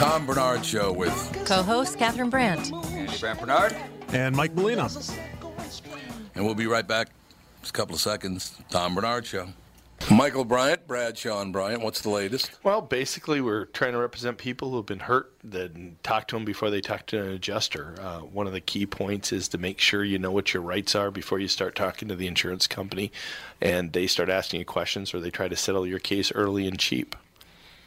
Tom Barnard Show with Co-host Catherine Brandt. Andy Brandt Bernard. And Mike Molina. And we'll be right back. Just a couple of seconds. Tom Barnard Show. Michael Bryant, Bradshaw Bryant. What's the latest? Well, basically, we're trying to represent people who have been hurt, then talk to them before they talk to an adjuster. Uh, one of the key points is to make sure you know what your rights are before you start talking to the insurance company and they start asking you questions or they try to settle your case early and cheap.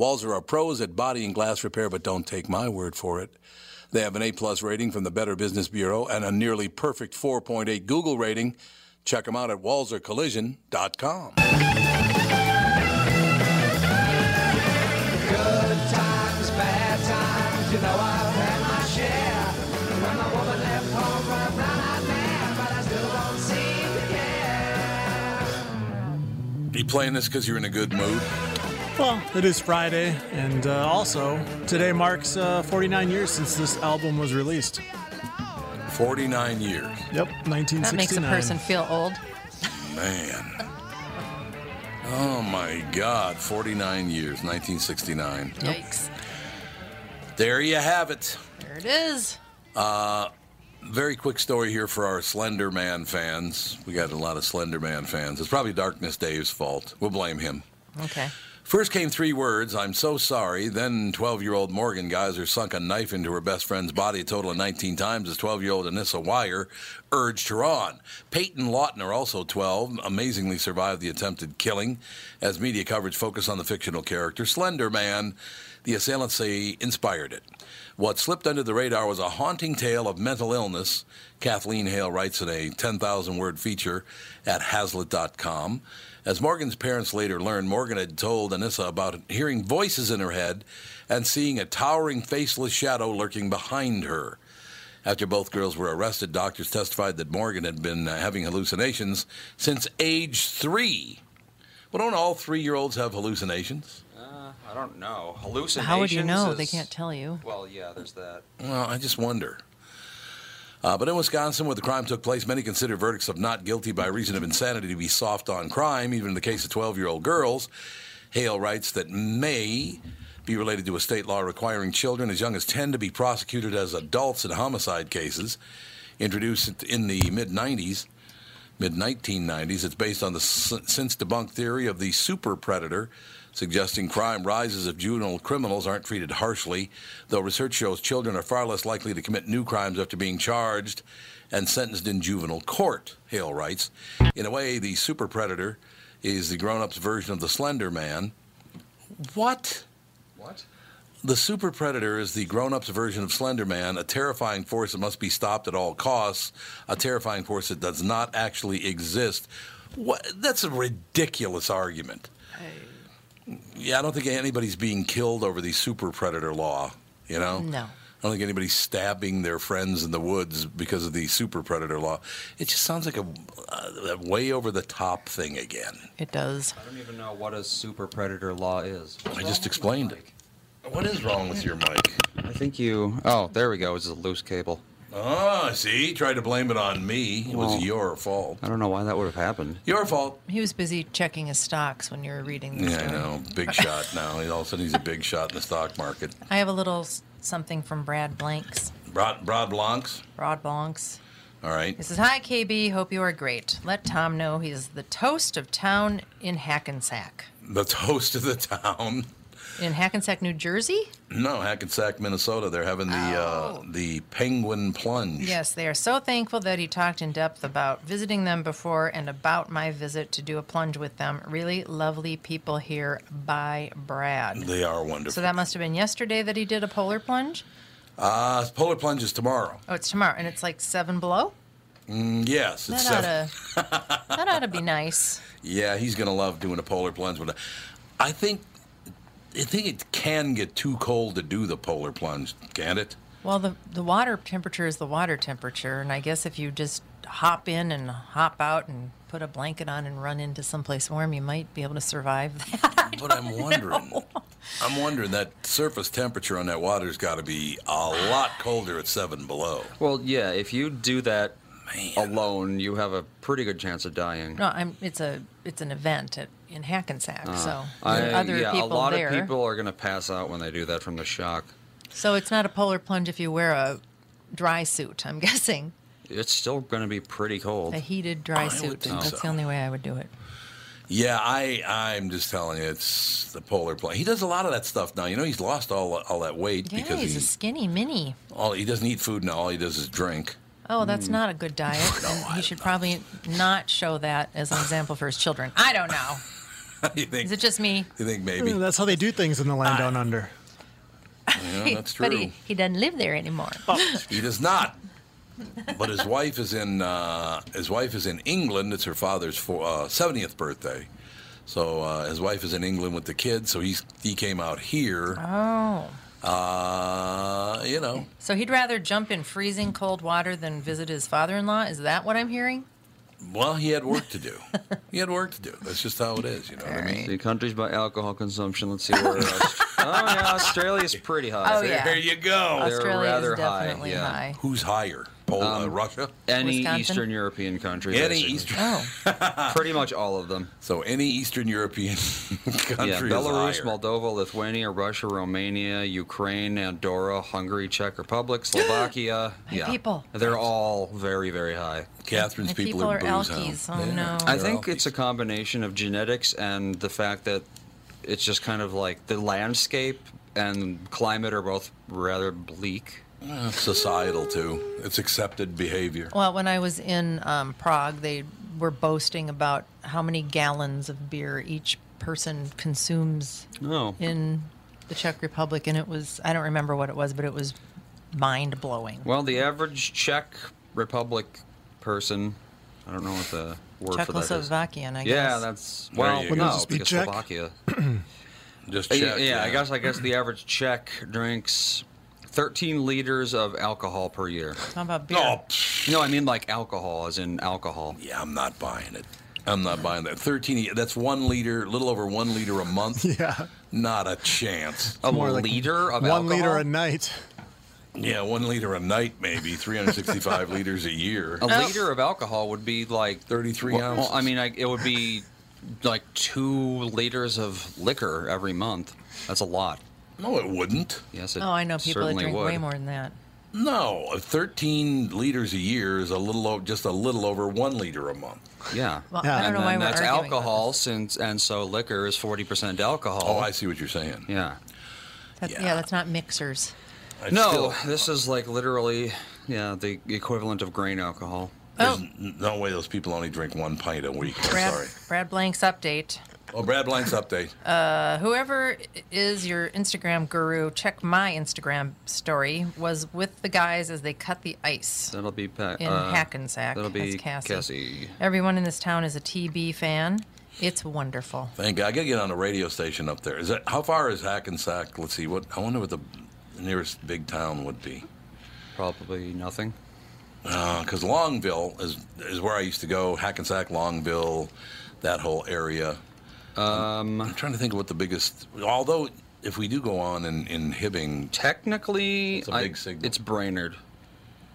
Walser are pros at body and glass repair, but don't take my word for it. They have an A plus rating from the Better Business Bureau and a nearly perfect 4.8 Google rating. Check them out at walsercollision.com. Good times, bad times, you know I've had my share. When my woman left home for a brown-eyed but I still don't seem to care. You playing this because you're in a good mood? Well, it is Friday, and uh, also today marks uh, 49 years since this album was released. 49 years. Yep, 1969. That makes a person feel old. Man. Oh my God, 49 years, 1969. Yikes. There you have it. There it is. Very quick story here for our Slender Man fans. We got a lot of Slender Man fans. It's probably Darkness Dave's fault. We'll blame him. Okay. First came three words, I'm so sorry. Then 12 year old Morgan Geyser sunk a knife into her best friend's body a total of 19 times as 12 year old Anissa Weier urged her on. Payton Leutner, also 12, amazingly survived the attempted killing. As media coverage focused on the fictional character, Slender Man, the assailants say inspired it. What slipped under the radar was a haunting tale of mental illness. Kathleen Hale writes in a 10,000 word feature at Hazlitt.com. As Morgan's parents later learned, Morgan had told Anissa about hearing voices in her head and seeing a towering faceless shadow lurking behind her. After both girls were arrested, doctors testified that Morgan had been uh, having hallucinations since age three. Well, don't all three year olds have hallucinations? I don't know. Hallucinations. How would you know? is- They can't tell you. Well, yeah, there's that. Well, I just wonder. Uh, but in Wisconsin, where the crime took place, many consider verdicts of not guilty by reason of insanity to be soft on crime, even in the case of 12 year old girls. Hale writes that may be related to a state law requiring children as young as 10 to be prosecuted as adults in homicide cases. Introduced in the mid 90s, mid 1990s, it's based on the since debunked theory of the super predator, suggesting crime rises if juvenile criminals aren't treated harshly, though research shows children are far less likely to commit new crimes after being charged and sentenced in juvenile court, Hale writes. In a way, the super predator is the grown up's version of the Slender Man. What? What? The super predator is the grown up's version of Slender Man, a terrifying force that must be stopped at all costs, a terrifying force that does not actually exist. What? That's a ridiculous argument. Yeah, I don't think anybody's being killed over the super predator law, you know? No. I don't think anybody's stabbing their friends in the woods because of the super predator law. It just sounds like a, a way over the top thing again. It does. I don't even know what a super predator law is. I just explained it. What is wrong with your mic? I think you. Oh, there we go. It's a loose cable. Oh, see, tried to blame it on me. It was Well- your fault. I don't know why that would have happened. Your fault. He was busy checking his stocks when you were reading the Yeah, I story. know. Big shot now. All of a sudden, he's a big shot in the stock market. I have a little s- something from Brad Blanks. Broad, broad Blancs. Broad Blanks. All right. He says, Hi, KB. Hope you are great. Let Tom know he's the toast of town in Hackensack. The toast of the town. In Hackensack, New Jersey? No, Hackensack, Minnesota. They're having the uh, the penguin plunge. Yes, they are so thankful that he talked in depth about visiting them before and about my visit to do a plunge with them. Really lovely people here by Brad. They are wonderful. So that must have been yesterday that he did a polar plunge? uh, polar plunge is tomorrow. Oh, it's tomorrow, and it's like seven below? Mm, yes, it's That seven. ought to, that ought to be nice. Yeah, he's gonna love doing a polar plunge. But I think I think it can get too cold to do the polar plunge, can't it? Well, the, the water temperature is the water temperature, and I guess if you just hop in and hop out and put a blanket on and run into someplace warm, you might be able to survive that. But I'm wondering, I'm wondering that surface temperature on that water's got to be a lot colder at seven below. Well, yeah, if you do that Man. alone, you have a pretty good chance of dying. No, I'm. It's a it's an event at, in Hackensack, so I- there other yeah, people a lot there. of people are going to pass out when they do that from the shock. So it's not a polar plunge if you wear a dry suit. I'm guessing It's still going to be pretty cold. a heated dry I would suit. think That's so. the only way I would do it. Yeah, I I'm just telling you, it's the polar plunge. He does a lot of that stuff now. You know, he's lost all all that weight Yeah, because he's he a skinny mini. all he doesn't eat food now. All he does is drink. Oh, that's Hmm. not a good diet. and he should probably not show that as an example for his children. I don't know. you think? Is it just me? you think maybe? That's how they do things in the land down under. Yeah, that's true. But he, he doesn't live there anymore. He does not. But his wife is in uh, his wife is in England. It's her father's seventieth birthday, so uh, his wife is in England with the kids. So he's he came out here. Oh. Uh, you know, So he'd rather jump in freezing cold water than visit his father in law? Is that what I'm hearing? Well, he had work to do. he had work to do. That's just how it is. You know what I mean? See, countries by alcohol consumption. Let's see where. Aust- oh yeah, Australia's pretty high. Oh, yeah. There you go. They're Australia rather is high, definitely yeah. high. Who's higher? Pol- uh, Russia. Any Wisconsin? Eastern European country. Any basically. Eastern. Oh, Pretty much all of them. So any Eastern European country Yeah, is Belarus, higher. Moldova, Lithuania, Russia, Romania, Ukraine, Andorra, Hungary, Czech Republic, Slovakia. My yeah, people. They're all very, very high. Catherine's My people, people are, are booze Elkies. hound. Oh, Yeah, no. I they're think it's a combination of genetics and the fact that it's just kind of like the landscape and climate are both rather bleak. Uh, societal too. It's accepted behavior. well, when I was in um, Prague, they were boasting about how many gallons of beer each person consumes No. in the Czech Republic, and it was, I don't remember what it was, but it was mind blowing. Well, the average Czech Republic person, I don't know what the word for that is. Czechoslovakian, I guess. Yeah, that's well, you go. no, Just speak because Czech? Slovakia. Just Uh, check. yeah, I guess I guess the average Czech drinks 13 liters of alcohol per year. How about beer? Oh, No, I mean like alcohol, as in alcohol. yeah, I'm not buying it. I'm not buying that. 13, that's one liter, a little over one liter a month. Yeah. Not a chance. A More like liter of alcohol? one alcohol? liter a night. Yeah, one liter a night, maybe 365 liters a year. A oh. liter of alcohol would be like 33 well, ounces. Well, I mean, I, it would be like two liters of liquor every month. That's a lot. No, it wouldn't. Yes, it Oh, I know people that certainly drink would. way more than that. No, 13 liters a year is a little, o- just a little over one liter a month. Yeah. Well, Yeah. I don't and know why then we're that's arguing about alcohol, since and so liquor is forty percent alcohol. Oh, I see what you're saying. Yeah. That- yeah. Yeah. that's not mixers. I No, still- this is like literally, yeah, the equivalent of grain alcohol. there's Oh. n- no way those people only drink one pint a week. I'm Brad, sorry. Brad Blank's update. Oh, Brad Blank's update. Uh, whoever is your Instagram guru, check my Instagram story, was with the guys as they cut the ice That'll be pa- in uh, Hackensack. That'll be That's Cassie. Cassie. Everyone in this town is a TB fan. It's wonderful. Thank God. I got to get on a radio station up there. Is that how far is Hackensack? Let's see. What I wonder what the nearest big town would be. Probably nothing. Because Longville is is where I used to go. Hackensack, Longville, that whole area. Um, I'm trying to think of what the biggest. Although, if we do go on in, in Hibbing, Technically, It's a I- big signal. it's Brainerd.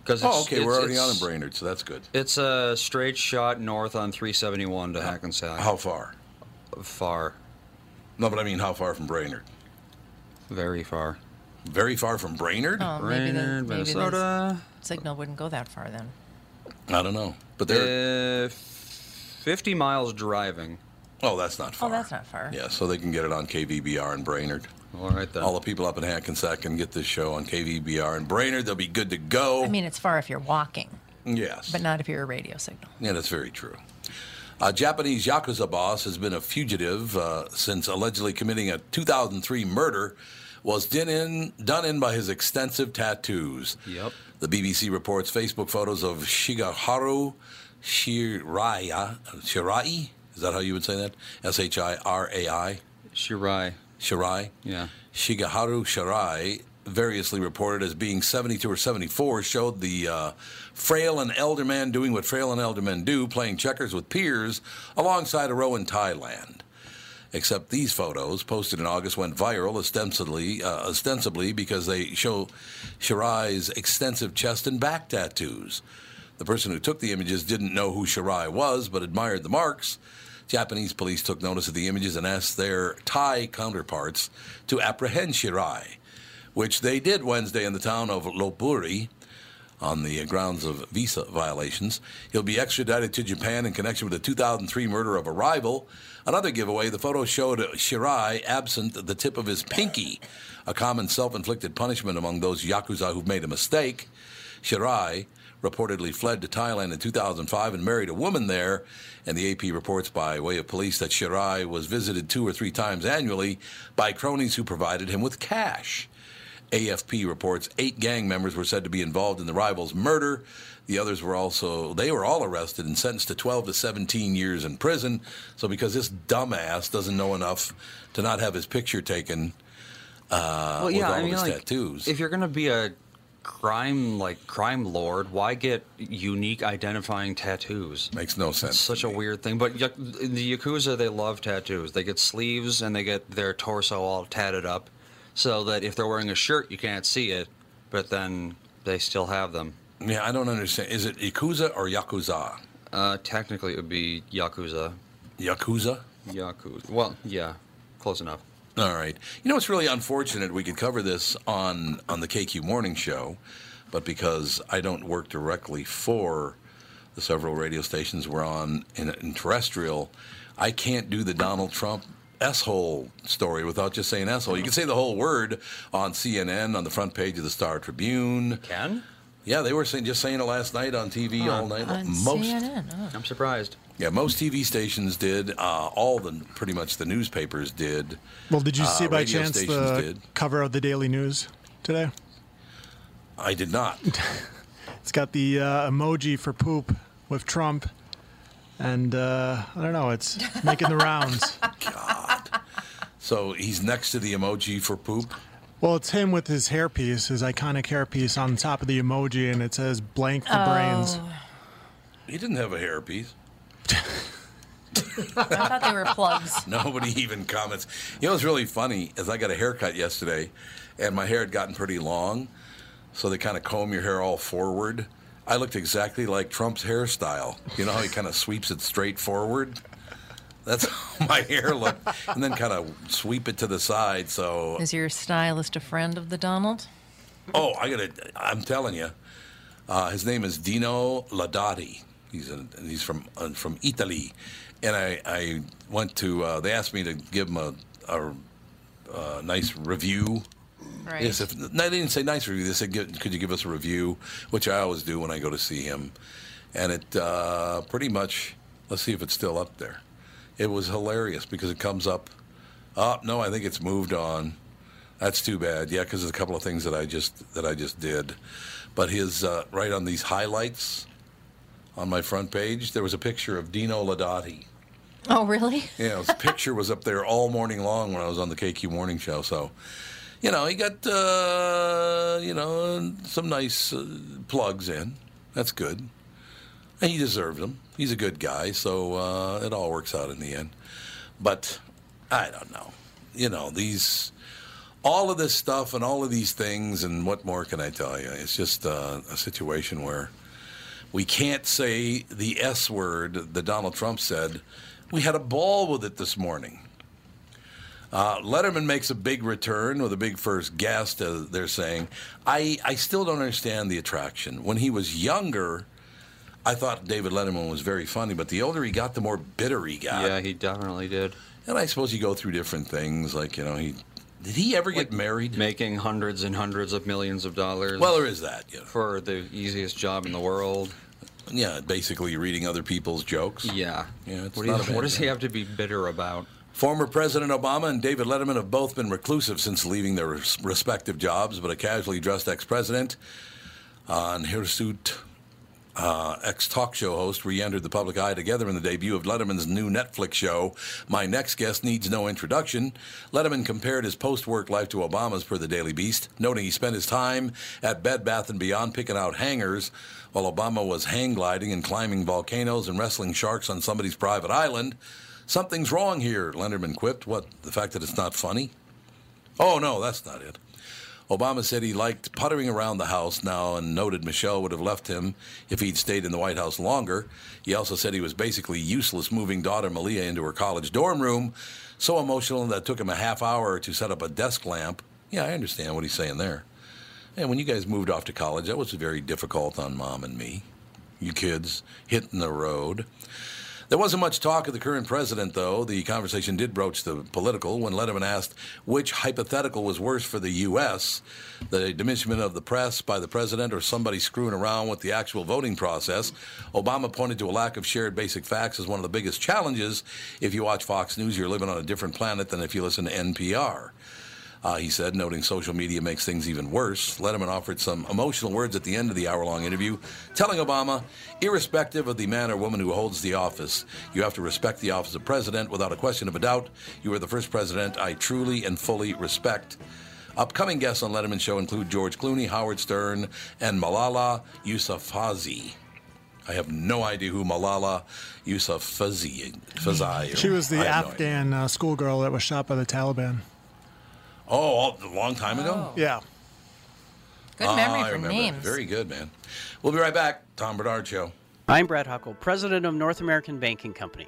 Because oh, okay, we're already on in Brainerd, so that's good. It's a straight shot north on 371 to Hackensack. How far? far? No, but I mean, how far from Brainerd? Very far. Very far from Brainerd? Oh, maybe the, Brainerd, maybe the Minnesota. signal wouldn't go that far then. I don't know, but they're. Uh, 50 miles driving. Oh, that's not far. Oh, that's not far. Yeah, so they can get it on KVBR in Brainerd. All right then. All the people up in Hackensack can get this show on KVBR in Brainerd. They'll be good to go. I mean, it's far if you're walking, yes. but not if you're a radio signal. Yeah, that's very true. A Japanese Yakuza boss has been a fugitive uh, since allegedly committing a 2003 murder was done in, done in by his extensive tattoos. Yep. The BBC reports Facebook photos of Shigeharu Shiraya. Shirai? Is that how you would say that? S H I R A I? Shirai. Shirai? Yeah. Shigeharu Shirai, variously reported as being 72 or 74, showed the uh, frail and elder man doing what frail and elder men do, playing checkers with peers alongside a row in Thailand. Except these photos, posted in August, went viral ostensibly, uh, ostensibly because they show Shirai's extensive chest and back tattoos. The person who took the images didn't know who Shirai was, but admired the marks. Japanese police took notice of the images and asked their Thai counterparts to apprehend Shirai, which they did Wednesday in the town of Lopburi on the grounds of visa violations. He'll be extradited to Japan in connection with the 2003 murder of a rival. Another giveaway, the photo showed Shirai absent the tip of his pinky, a common self inflicted punishment among those Yakuza who've made a mistake. Shirai reportedly fled to Thailand in 2005 and married a woman there. And the AP reports by way of police that Shirai was visited two or three times annually by cronies who provided him with cash. AFP reports eight gang members were said to be involved in the rival's murder. The others were also, they were all arrested and sentenced to 12 to 17 years in prison. So because this dumbass doesn't know enough to not have his picture taken uh, Well, with all I of mean, his like, tattoos. if you're gonna be a crime like crime lord, why get unique identifying tattoos? Makes no sense. It's such a weird thing. But yak- the yakuza, they love tattoos. They get sleeves and they get their torso all tatted up, so that if they're wearing a shirt, you can't see it, but then they still have them. Yeah, I don't understand. Is it Yakuza or Yakuza? Uh, technically, it would be yakuza. Yakuza? Yakuza. Well, yeah, close enough. All right. You know, it's really unfortunate we could cover this on on the KQ Morning Show, but because I don't work directly for the several radio stations we're on in, in terrestrial, I can't do the Donald Trump S-hole story without just saying S-hole. You can say the whole word on CNN on the front page of the Star Tribune. Can? Yeah, they were saying, just saying it last night on TV all night. On Most CNN. Oh. I'm surprised. yeah, most TV stations did. Uh, all the pretty much the newspapers did. Well, did you Uh, see by chance the did. cover of the Daily News today? I did not. It's got the uh, emoji for poop with Trump, and uh, I don't know, it's making the rounds. God. So he's next to the emoji for poop. Well, it's him with his hairpiece, his iconic hairpiece on top of the emoji, and it says blank for oh. brains. Oh. He didn't have a hairpiece. I thought they were plugs. Nobody even comments. You know what's really funny is I got a haircut yesterday, and my hair had gotten pretty long, so they kind of comb your hair all forward. I looked exactly like Trump's hairstyle. You know how he kind of sweeps it straight forward? That's how my hair looked, and then kind of sweep it to the side. So, Is your stylist a friend of the Donald? oh, I gotta. I'm telling you, uh, his name is Dino Ladati. He's he's from uh, from Italy, and I I went to. Uh, they asked me to give him a, a, a nice review. Right. Yes, if, no, they didn't say nice review. They said, "Give- "Could you give us a review?" Which I always do when I go to see him, and it uh, pretty much. Let's see if it's still up there. It was hilarious because it comes up. Oh no, I think it's moved on. That's too bad. Yeah, because there's a couple of things that I just that I just did, but his uh, right on these highlights on my front page, there was a picture of Dino Ladati. Oh, really? Yeah, his picture was up there all morning long when I was on the KQ Morning Show. So, you know, he got uh, you know some nice uh, plugs in. That's good, and he deserves them. He's a good guy, so uh, it all works out in the end. But I don't know. You know these. All of this stuff and all of these things, and what more can I tell you? It's just uh, a situation where we can't say the S word that Donald Trump said. We had a ball with it this morning. Uh, Letterman makes a big return with a big first guest, uh, they're saying. I, I still don't understand the attraction. When he was younger, I thought David Letterman was very funny, but the older he got, the more bitter he got. Yeah, he definitely did. And I suppose you go through different things, like, you know, he. Did he ever get married? Making hundreds and hundreds of millions of dollars. Well, there is that, you know. for the easiest job in the world. Yeah, basically reading other people's jokes. Yeah. Yeah, it's what, you- what does he have to be bitter about? Former President Obama and David Letterman have both been reclusive since leaving their res- respective jobs, but a casually dressed ex president on uh, and hirsute uh, ex talk show host re entered the public eye together in the debut of Letterman's new Netflix show, My Next Guest Needs No Introduction. Letterman compared his post work life to Obama's per the Daily Beast, noting he spent his time at Bed Bath and Beyond picking out hangers while Obama was hang gliding and climbing volcanoes and wrestling sharks on somebody's private island. Something's wrong here, Letterman quipped. What, the fact that it's not funny? Oh, no, that's not it. Obama said he liked puttering around the house now and noted Michelle would have left him if he'd stayed in the White House longer. He also said he was basically useless moving daughter Malia into her college dorm room, so emotional that it took him a half hour to set up a desk lamp. Yeah, I understand what he's saying there. And when you guys moved off to college, that was very difficult on mom and me. You kids hitting the road. There wasn't much talk of the current president, though. The conversation did broach the political when Letterman asked which hypothetical was worse for the U.S. the diminishment of the press by the president or somebody screwing around with the actual voting process. Obama pointed to a lack of shared basic facts as one of the biggest challenges. If you watch Fox News, you're living on a different planet than if you listen to NPR. Uh, he said, noting social media makes things even worse. Letterman offered some emotional words at the end of the hour long interview, telling Obama, irrespective of the man or woman who holds the office, you have to respect the office of president without a question of a doubt. You are the first president I truly and fully respect. Upcoming guests on Letterman's show include George Clooney, Howard Stern, and Malala Yousafzai. I have no idea who Malala Yousafzai Fazai. She was the have no. Afghan uh, schoolgirl that was shot by the Taliban. Oh, a long time ago? Yeah. Good Ah, memory I for remember names. Very good, man. We'll be right back. Tom Barnard Show. I'm Brad Huckle, president of North American Banking Company.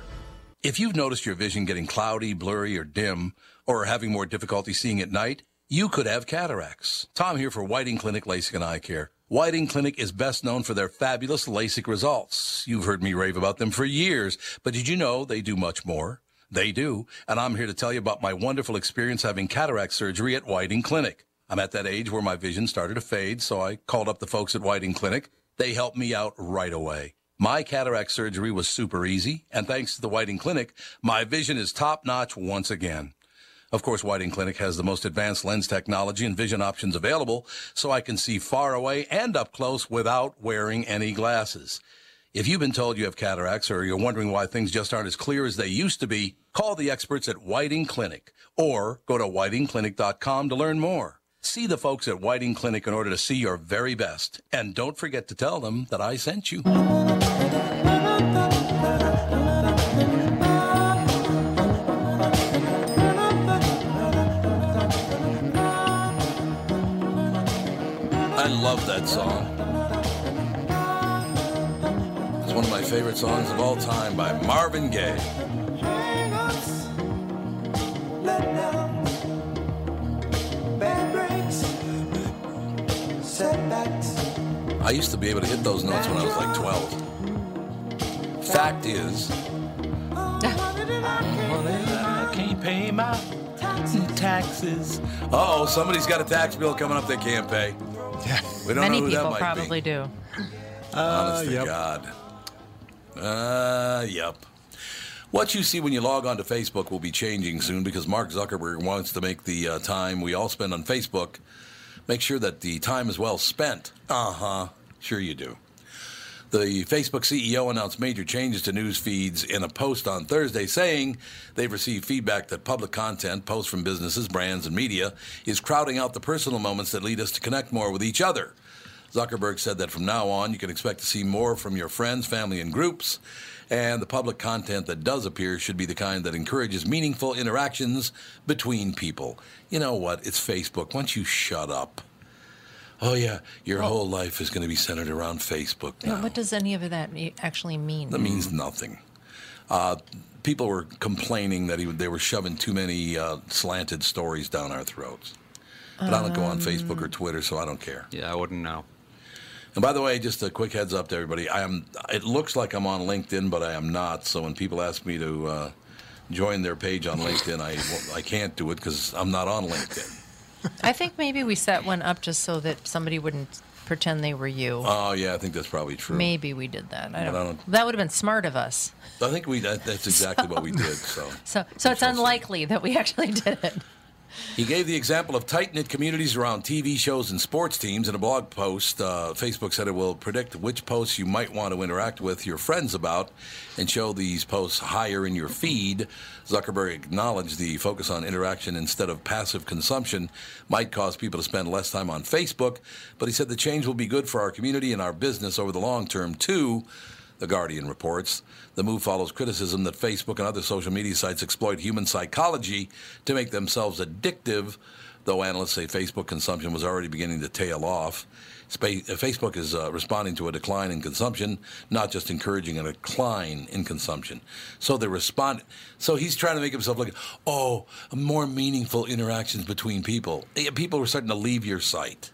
If you've noticed your vision getting cloudy, blurry, or dim, or are having more difficulty seeing at night, you could have cataracts. Tom here for Whiting Clinic LASIK and Eye Care. Whiting Clinic is best known for their fabulous LASIK results. You've heard me rave about them for years, but did you know they do much more? They do, and I'm here to tell you about my wonderful experience having cataract surgery at Whiting Clinic. I'm at that age where my vision started to fade, so I called up the folks at Whiting Clinic. They helped me out right away. My cataract surgery was super easy, and thanks to the Whiting Clinic, my vision is top notch once again. Of course, Whiting Clinic has the most advanced lens technology and vision options available, so I can see far away and up close without wearing any glasses. If you've been told you have cataracts or you're wondering why things just aren't as clear as they used to be, call the experts at Whiting Clinic or go to whitingclinic.com to learn more. See the folks at Whiting Clinic in order to see your very best. And don't forget to tell them that I sent you. Love that song. It's one of my favorite songs of all time by Marvin Gaye. I used to be able to hit those notes when I was like 12. Fact is, I can't pay my taxes. oh, somebody's got a tax bill coming up they can't pay. We don't Many know who that people might probably be. do. Honest to yep. God. Uh, yep. What you see when you log on to Facebook will be changing soon because Mark Zuckerberg wants to make the uh, time we all spend on Facebook make sure that the time is well spent. Uh huh. Sure you do. The Facebook CEO announced major changes to news feeds in a post on Thursday saying they've received feedback that public content, posts from businesses, brands, and media, is crowding out the personal moments that lead us to connect more with each other. Zuckerberg said that from now on, you can expect to see more from your friends, family, and groups. And the public content that does appear should be the kind that encourages meaningful interactions between people. You know what? It's Facebook. Once you shut up. Oh, yeah, your whole life is going to be centered around Facebook now. What does any of that actually mean? That means nothing. Uh, people were complaining that he, they were shoving too many uh, slanted stories down our throats. But I don't go on Facebook or Twitter, so I don't care. Yeah, I wouldn't know. And by the way, just a quick heads up to everybody. I am. It looks like I'm on LinkedIn, but I am not. So when people ask me to uh, join their page on LinkedIn, I well, I can't do it because I'm not on LinkedIn. I think maybe we set one up just so that somebody wouldn't pretend they were you. Oh yeah, I think that's probably true. Maybe we did that. I don't, I don't- That would have been smart of us. I think we. That, that's exactly what we did. So. So, so it's unlikely that we actually did it. He gave the example of tight knit communities around TV shows and sports teams. In a blog post, uh, Facebook said it will predict which posts you might want to interact with your friends about and show these posts higher in your feed. Zuckerberg acknowledged the focus on interaction instead of passive consumption might cause people to spend less time on Facebook, but he said the change will be good for our community and our business over the long term, too. The Guardian reports. The move follows criticism that Facebook and other social media sites exploit human psychology to make themselves addictive, though analysts say Facebook consumption was already beginning to tail off. Uh, Facebook is uh, responding to a decline in consumption, not just encouraging a decline in consumption. So they're responding. So he's trying to make himself look, oh, more meaningful interactions between people. Eh, People are starting to leave your site.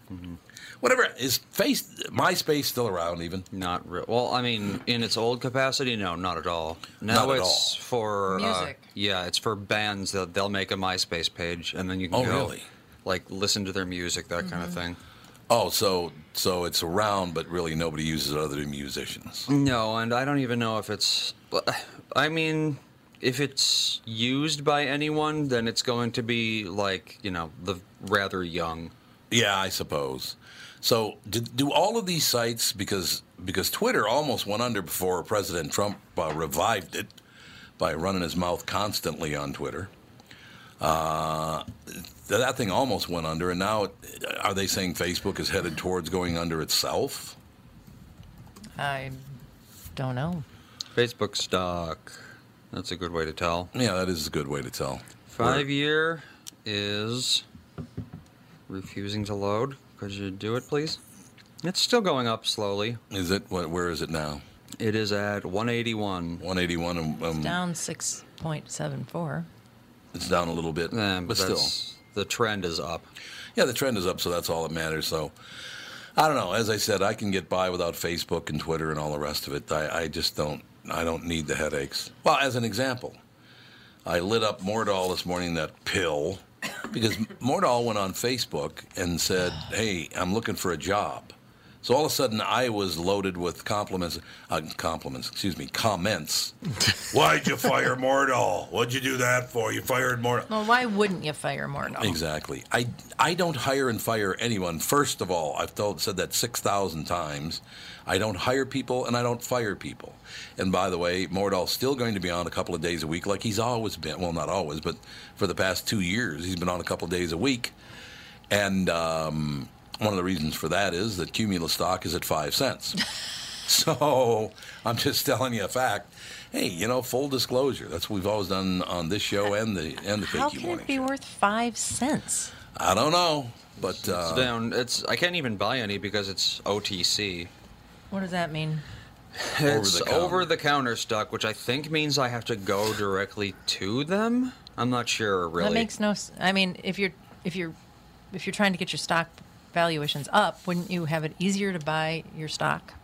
Whatever is face MySpace still around even? Not real. Well, I mean, in its old capacity, no, not at all. Now Not at it's for uh, Music. yeah, it's for bands that they'll make a MySpace page, and then you can Oh, go, really? like listen to their music, that kind of thing. Oh, so so it's around, but really nobody uses it other than musicians. No, and I don't even know if it's. I mean, if it's used by anyone, then it's going to be like you know the rather young. Yeah, I suppose. So do, do all of these sites because because Twitter almost went under before President Trump uh, revived it by running his mouth constantly on Twitter. Uh, that thing almost went under, and now are they saying Facebook is headed towards going under itself? I don't know. Facebook stock. That's a good way to tell. Yeah, that is a good way to tell. Five year is refusing to load. Could you do it, please? It's still going up slowly. Is it? What, where is it now? It is at 181. 181. Um, um, Down 6.74. It's down a little bit, Eh, but still. the trend is up. Yeah, the trend is up, so that's all that matters. So, I don't know. As I said, I can get by without Facebook and Twitter and all the rest of it. I, I just don't. I don't need the headaches. Well, as an example, I lit up Mordall this morning. That pill, because Mordall went on Facebook and said, "Hey, I'm looking for a job." So all of a sudden, I was loaded with compliments, uh, compliments, excuse me, comments. Why'd you fire Mordall? What'd you do that for? You fired Mordall. Well, why wouldn't you fire Mordall? Exactly. I, I don't hire and fire anyone. First of all, I've told said that six thousand times. I don't hire people and I don't fire people. And by the way, Mordall's still going to be on a couple of days a week, like he's always been. Well, not always, but for the past two years, he's been on a couple of days a week. And um, one of the reasons for that is that Cumulus stock is at five cents. so I'm just telling you a fact. Hey, you know, full disclosure. That's what we've always done on this show and the and the How Fake You can Morning it be Show. worth five cents? I don't know, but uh, It's down. It's I can't even buy any because it's OTC. What does that mean? It's the over the counter stock, which I think means I have to go directly to them. I'm not sure really. That makes no. I mean, if you're if you're if you're trying to get your stock valuations up, wouldn't you have it easier to buy your stock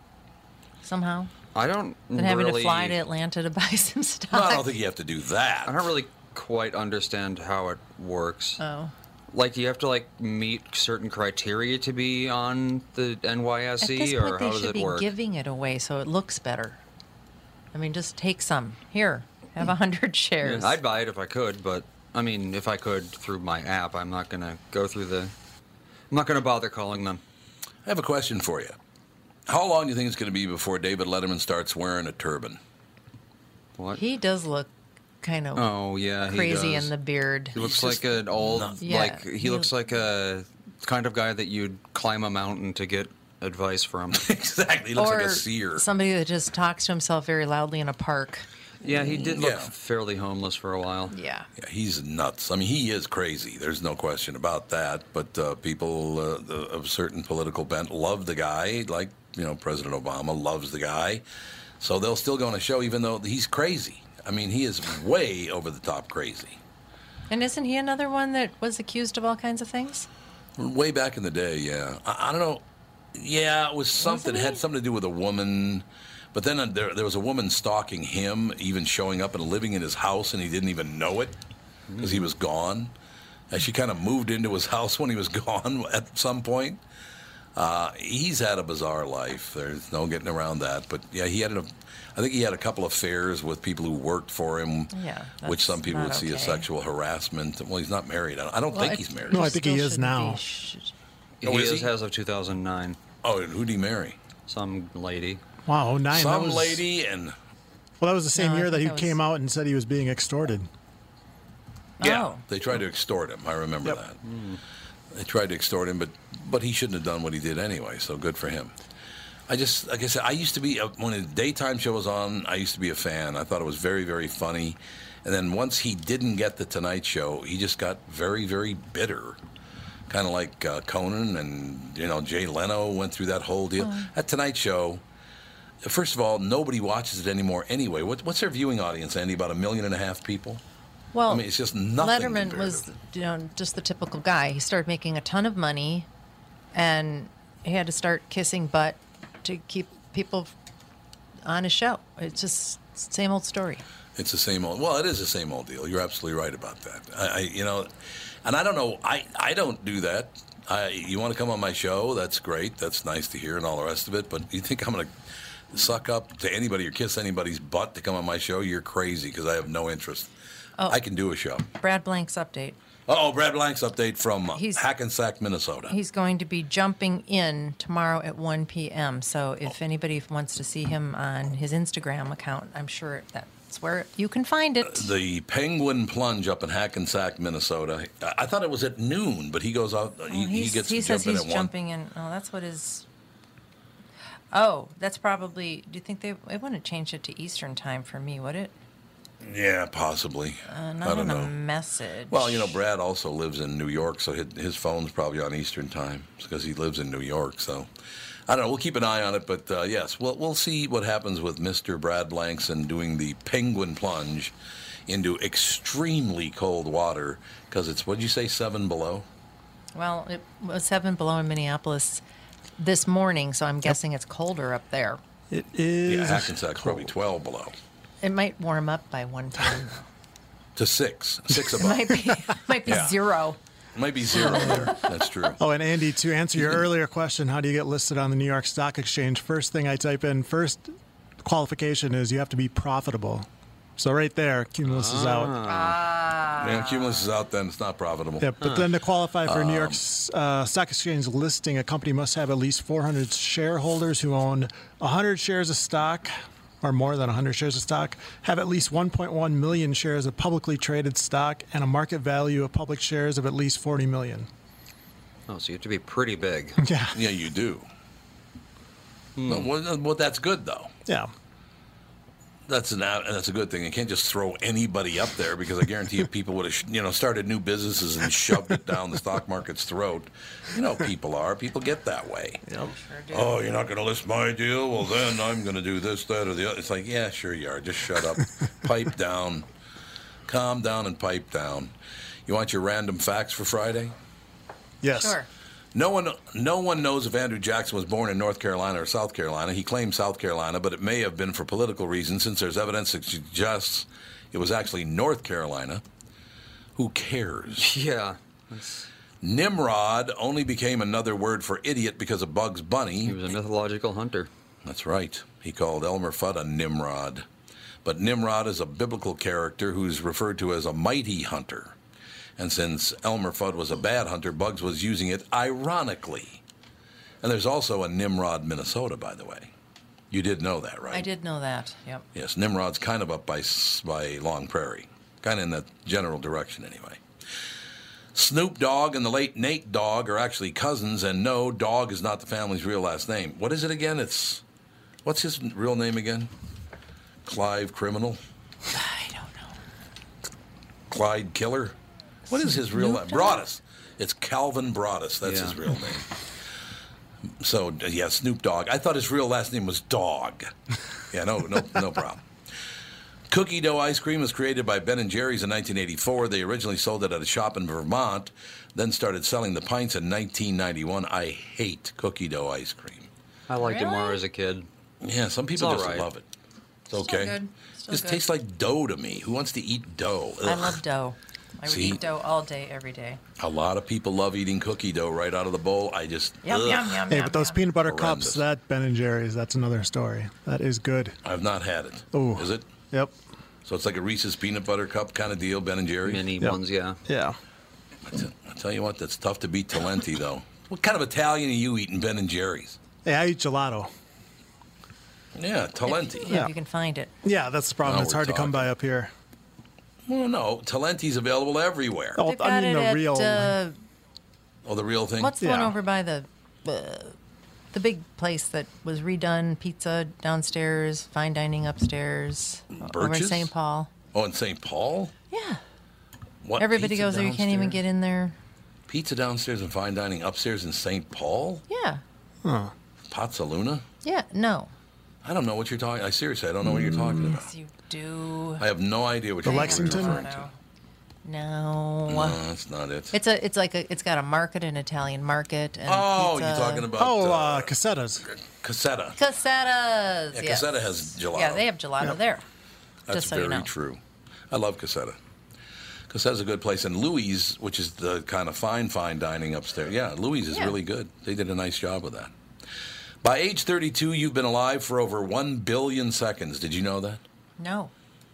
somehow I don't than having really, to fly to Atlanta to buy some stock? no, I don't think you have to do that. I don't really quite understand how it works. Oh, Like, do you have to like meet certain criteria to be on the at this NYSE, point, or they does should it be work? giving it away so it looks better. I mean, just take some here. Have a hundred shares. Yeah, I'd buy it if I could, but I mean, if I could through my app, I'm not gonna go through the. I'm not gonna bother calling them. I have a question for you. How long do you think it's going to be before David Letterman starts wearing a turban? What? he does look kind of oh yeah, crazy in the beard. He looks He's like an old, nuts. Yeah, like he he looks like a kind of guy that you'd climb a mountain to get advice from. exactly. He looks or like a seer. somebody that just talks to himself very loudly in a park. Yeah, he did look Yeah. fairly homeless for a while. Yeah. Yeah, he's nuts. I mean, he is crazy. There's no question about that. But uh, people uh, the, of certain political bent love the guy, like you know President Obama loves the guy. So they'll still go on a show, even though he's crazy. I mean, he is way over the top crazy. And isn't he another one that was accused of all kinds of things? Way back in the day, yeah. I, I don't know. Yeah, it was something. It had something to do with a woman. But then uh, there, there was a woman stalking him, even showing up and living in his house, and he didn't even know it because he was gone. And she kind of moved into his house when he was gone at some point. Uh, he's had a bizarre life. There's no getting around that. But yeah, he had a, I think he had a couple of affairs with people who worked for him, Yeah, which some people would not see as sexual harassment. Well, he's not married. I don't, I don't Well, think I- he's married. No, I think he is now. be sh- Oh, he is is he? as of 2009. Oh, and who'd he marry? Some lady. Wow, 09. that Some was, lady and Well, that was the same No, year that he that was- came out and said he was being extorted. yeah, Oh. they tried to extort him. I remember Yep. that. They tried to extort him, but but he shouldn't have done what he did anyway. So good for him. I just like I said, I used to be uh, when the daytime show was on. I used to be a fan. I thought it was very very funny. And then once he didn't get the Tonight Show, he just got very very bitter. Kind of like uh, Conan and you know Jay Leno went through that whole deal. That Tonight Show. First of all, nobody watches it anymore anyway. What, what's their viewing audience, Andy? About a million and a half people. Well, I mean, it's just nothing. Letterman was you know just the typical guy. He started making a ton of money, and he had to start kissing butt to keep people on his show. It's just same old story. It's the same old. Well, it is the same old deal. You're absolutely right about that. I, I you know, and I don't know. I I don't do that. I, you want to come on my show? That's great. That's nice to hear, and all the rest of it. But you think I'm going to suck up to anybody or kiss anybody's butt to come on my show? You're crazy because I have no interest. Oh. I can do a show. Brad Blank's update. Oh, Brad Blank's update from uh, He's- Hackensack, Minnesota. He's going to be jumping in tomorrow at 1 p.m. So if anybody wants to see him on his Instagram account, I'm sure that's where you can find it. the Penguin Plunge up in Hackensack, Minnesota. I, I thought it was at noon, but he goes out. He, Well, he he's- gets he to says jump in he's one. jumping in. Oh, that's what his. Oh, that's probably. Do you think they? It wouldn't change it to Eastern time for me, would it? Yeah, possibly. Uh, I don't know. a message. Well, you know, Brad also lives in New York, so his, his phone's probably on Eastern time because he lives in New York. So I don't know. We'll keep an eye on it, but uh, yes, we'll we'll see what happens with Mr. Brad Blankson doing the penguin plunge into extremely cold water because it's what did you say seven below? Well, it was seven below in Minneapolis this morning, so I'm guessing it's colder up there. It is. Yeah, Hackensack's probably twelve below It might warm up by one time. to six, six above. might be might be Yeah. zero. Might be zero there. That's true. Oh, and Andy, to answer your earlier question, how do you get listed on the New York Stock Exchange? First thing I type in, first qualification is you have to be profitable. So right there, Cumulus is out. Ah. Yeah, Cumulus is out then. It's not profitable. Yeah, but then to qualify for New Um, York uh, Stock Exchange listing, a company must have at least 400 shareholders who own 100 shares of stock or more than 100 shares of stock, have at least 1.1 million shares of publicly traded stock, and a market value of public shares of at least 40 million. Oh, so you have to be pretty big. Yeah. Yeah, you do. Well, well, well, that's good though. Yeah. That's an out- that's a good thing. You can't just throw anybody up there because I guarantee you people would have you know started new businesses and shoved it down the stock market's throat. You know, people are people get that way. Yep. Oh, you're not going to list my deal? Well, then I'm going to do this, that, or the other. It's like, yeah, sure you are. Just shut up, pipe down, calm down, and pipe down. You want your random facts for Friday? Yes. Sure. No one, no one knows if Andrew Jackson was born in North Carolina or South Carolina. He claims South Carolina, but it may have been for political reasons, since there's evidence that suggests it was actually North Carolina. Who cares? Yeah. That's- Nimrod only became another word for idiot because of Bugs Bunny. He was a mythological hunter. That's right. He called Elmer Fudd a Nimrod. But Nimrod is a biblical character who's referred to as a mighty hunter. And since Elmer Fudd was a bad hunter, Bugs was using it ironically. And there's also a Nimrod, Minnesota, by the way. You did know that, right? I did know that. Yep. Yes, Nimrod's kind of up by by Long Prairie, kind of in that general direction, anyway. Snoop Dogg and the late Nate Dogg are actually cousins, and no, Dogg is not the family's real last name. What is it again? It's what's his real name again? Clive Criminal, I don't know. Clyde Killer. What is his real name? Broadus. It's Calvin Broadus. That's his real name. So yeah, Snoop Dogg. I thought his real last name was Dog. Yeah, no, no, no problem. Cookie dough ice cream was created by Ben and Jerry's in 1984. They originally sold it at a shop in Vermont, then started selling the pints in 1991. I hate cookie dough ice cream. I liked it more as a kid. Yeah, some people all just right. love it. It's Still okay. good. Still Just good. tastes like dough to me. Who wants to eat dough? I love dough. I would See? eat dough all day, every day. A lot of people love eating cookie dough right out of the bowl. I just Yum, ugh. yum, yum, Hey, yum, but those yum. peanut butter Horrendous. cups, that Ben and Jerry's, that's another story. That is good. I've not had it. Oh, Is it? Yep. So it's like a Reese's peanut butter cup kind of deal, Ben and Jerry's. Mini Yep. ones, yeah. Yeah. I t- I tell you what, that's tough to beat Talenti though. What kind of Italian are you eating, Ben and Jerry's? Hey, I eat gelato. Yeah, Talenti. Yeah, Yeah. you can find it. Yeah, that's the problem. Now it's we're hard to come by up here. Well, no, Talenti's available everywhere. Oh, They've I got mean it the at, real. uh, Oh, the real thing. what's the one Yeah. over by the uh, the big place that was redone? Pizza downstairs, fine dining upstairs. Over in Birch's? St. Paul. Oh, in St. Paul. Yeah. What? Everybody pizza goes there. You can't even downstairs? get in there. Pizza downstairs and fine dining upstairs in St. Paul. Yeah. Pazzaluna. Yeah. No. I don't know what you're talking. I seriously, I don't know what you're talking about. Yes, you do. I have no idea what The you're Lexington? referring to. No. No, that's not it. It's a. It's like a. It's got a market, an Italian market, and oh, pizza. you're talking about oh, uh, uh, Cossettas. Cossetta. Cossettas. Yeah, yes. Cossetta has gelato. Yeah, they have gelato there. That's just so very you know. true. I love Cossetta. Cossetta's a good place. And Louis, which is the kind of fine, fine dining upstairs. Yeah, Louis is Yeah. really good. They did a nice job with that. By age 32, you've been alive for over 1 billion seconds. Did you know that? No.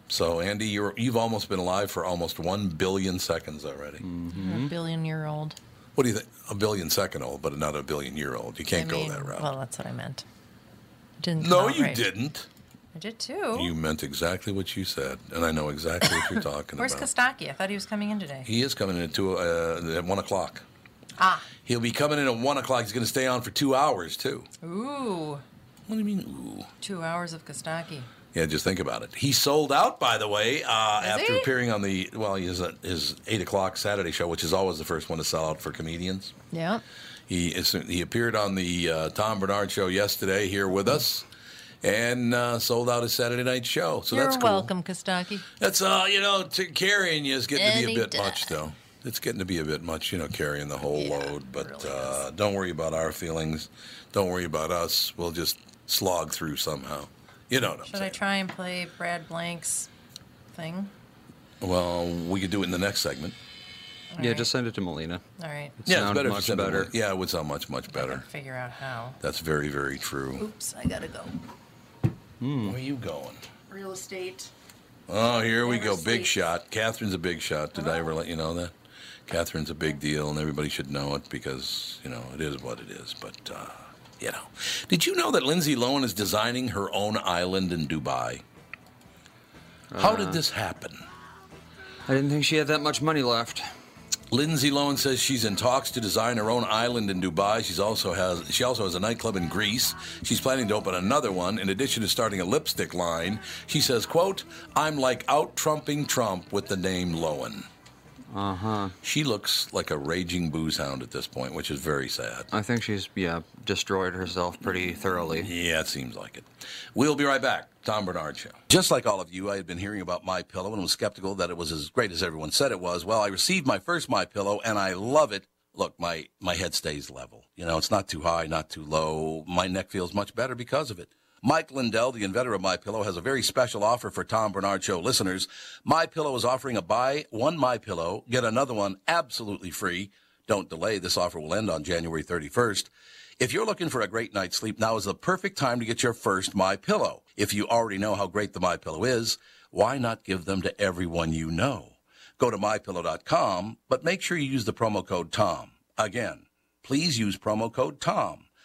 So, Andy, you're, you've almost been alive for almost 1 billion seconds already. A billion year old. What do you think? A billion second old, but not a billion year old. You can't I mean, go that route. Well, that's what I meant. Didn't. no, you right. didn't. I did too. You meant exactly what you said, and I know exactly what you're talking Where's about. Where's Kostaki? I thought he was coming in today. He is coming in at, two, uh, at 1 o'clock. Ah. He'll be coming in at 1 o'clock. He's going to stay on for two hours, too. Ooh. What do you mean, ooh? Two hours of Kostaki. Yeah, just think about it. He sold out, by the way, uh, after he? appearing on the, well, he has his 8 o'clock Saturday show, which is always the first one to sell out for comedians. Yeah. He, is, he appeared on the uh, Tom Barnard show yesterday here with us and uh, sold out his Saturday night show. So You're that's cool. welcome, Kostaki. That's, uh, you know, to carrying you is getting to be a bit much, though. It's getting to be a bit much, you know, carrying the whole Yeah, load. But really uh, don't worry about our feelings. Don't worry about us. We'll just slog through somehow. You know what I'm Should I try and play Brad Blank's thing? Well, we could do it in the next segment. Yeah, just send it to Molina. All right. It Yeah, it's better much it better. Yeah, it would sound much, much better. Figure out how. That's very, very true. Oops, I gotta go. Where are you going? Real estate. Oh, here we Never go. Big shot. Catherine's a big shot. Did I ever let you know that? Catherine's a big deal, and everybody should know it because, you know, it is what it is. But, uh, you know. Did you know that Lindsay Lohan is designing her own island in Dubai? How did this happen? I didn't think she had that much money left. Lindsay Lohan says she's in talks to design her own island in Dubai. She's also has she also has a nightclub in Greece. She's planning to open another one in addition to starting a lipstick line. She says, "quote I'm like out trumping Trump with the name Lohan." Uh huh. She looks like a raging booze hound at this point, which is very sad. I think she's yeah destroyed herself pretty thoroughly. Yeah, it seems like it. We'll be right back. Tom Barnard Show. Just like all of you, I had been hearing about My Pillow and was skeptical that it was as great as everyone said it was. Well, I received my first My Pillow and I love it. Look, my my head stays level. You know, it's not too high, not too low. My neck feels much better because of it. Mike Lindell, the inventor of My Pillow, has a very special offer for Tom Barnard Show listeners. My Pillow is offering a buy one My Pillow, get another one absolutely free. Don't delay. This offer will end on January 31st. If you're looking for a great night's sleep, now is the perfect time to get your first My Pillow. If you already know how great the My Pillow is, why not give them to everyone you know? Go to mypillow.com, but make sure you use the promo code TOM. Again, please use promo code TOM.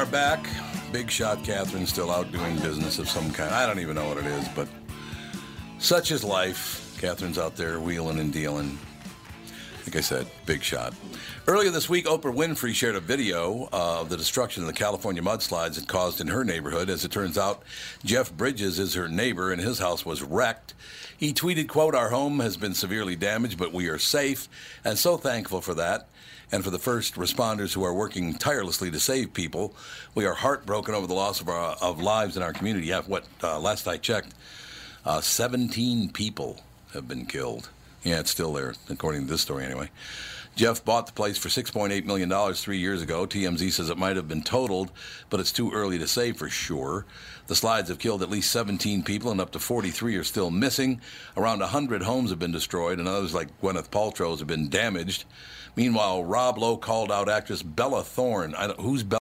are back. Big shot Catherine's still out doing business of some kind. I don't even know what it is, but such is life. Catherine's out there wheeling and dealing. Like I said, big shot. Earlier this week, Oprah Winfrey shared a video of the destruction of the California mudslides it caused in her neighborhood. As it turns out, Jeff Bridges is her neighbor, and his house was wrecked. He tweeted, quote, Our home has been severely damaged, but we are safe, and so thankful for that. And for the first responders who are working tirelessly to save people, we are heartbroken over the loss of, our, of lives in our community. Yeah, what, uh, last I checked, uh, 17 people have been killed. Yeah, it's still there, according to this story anyway. Jeff bought the place for $6.8 million three years ago. TMZ says it might have been totaled, but it's too early to say for sure. The slides have killed at least 17 people, and up to 43 are still missing. Around 100 homes have been destroyed, and others, like Gwyneth Paltrow's, have been damaged. Meanwhile, Rob Lowe called out actress Bella Thorne. Who's Bella?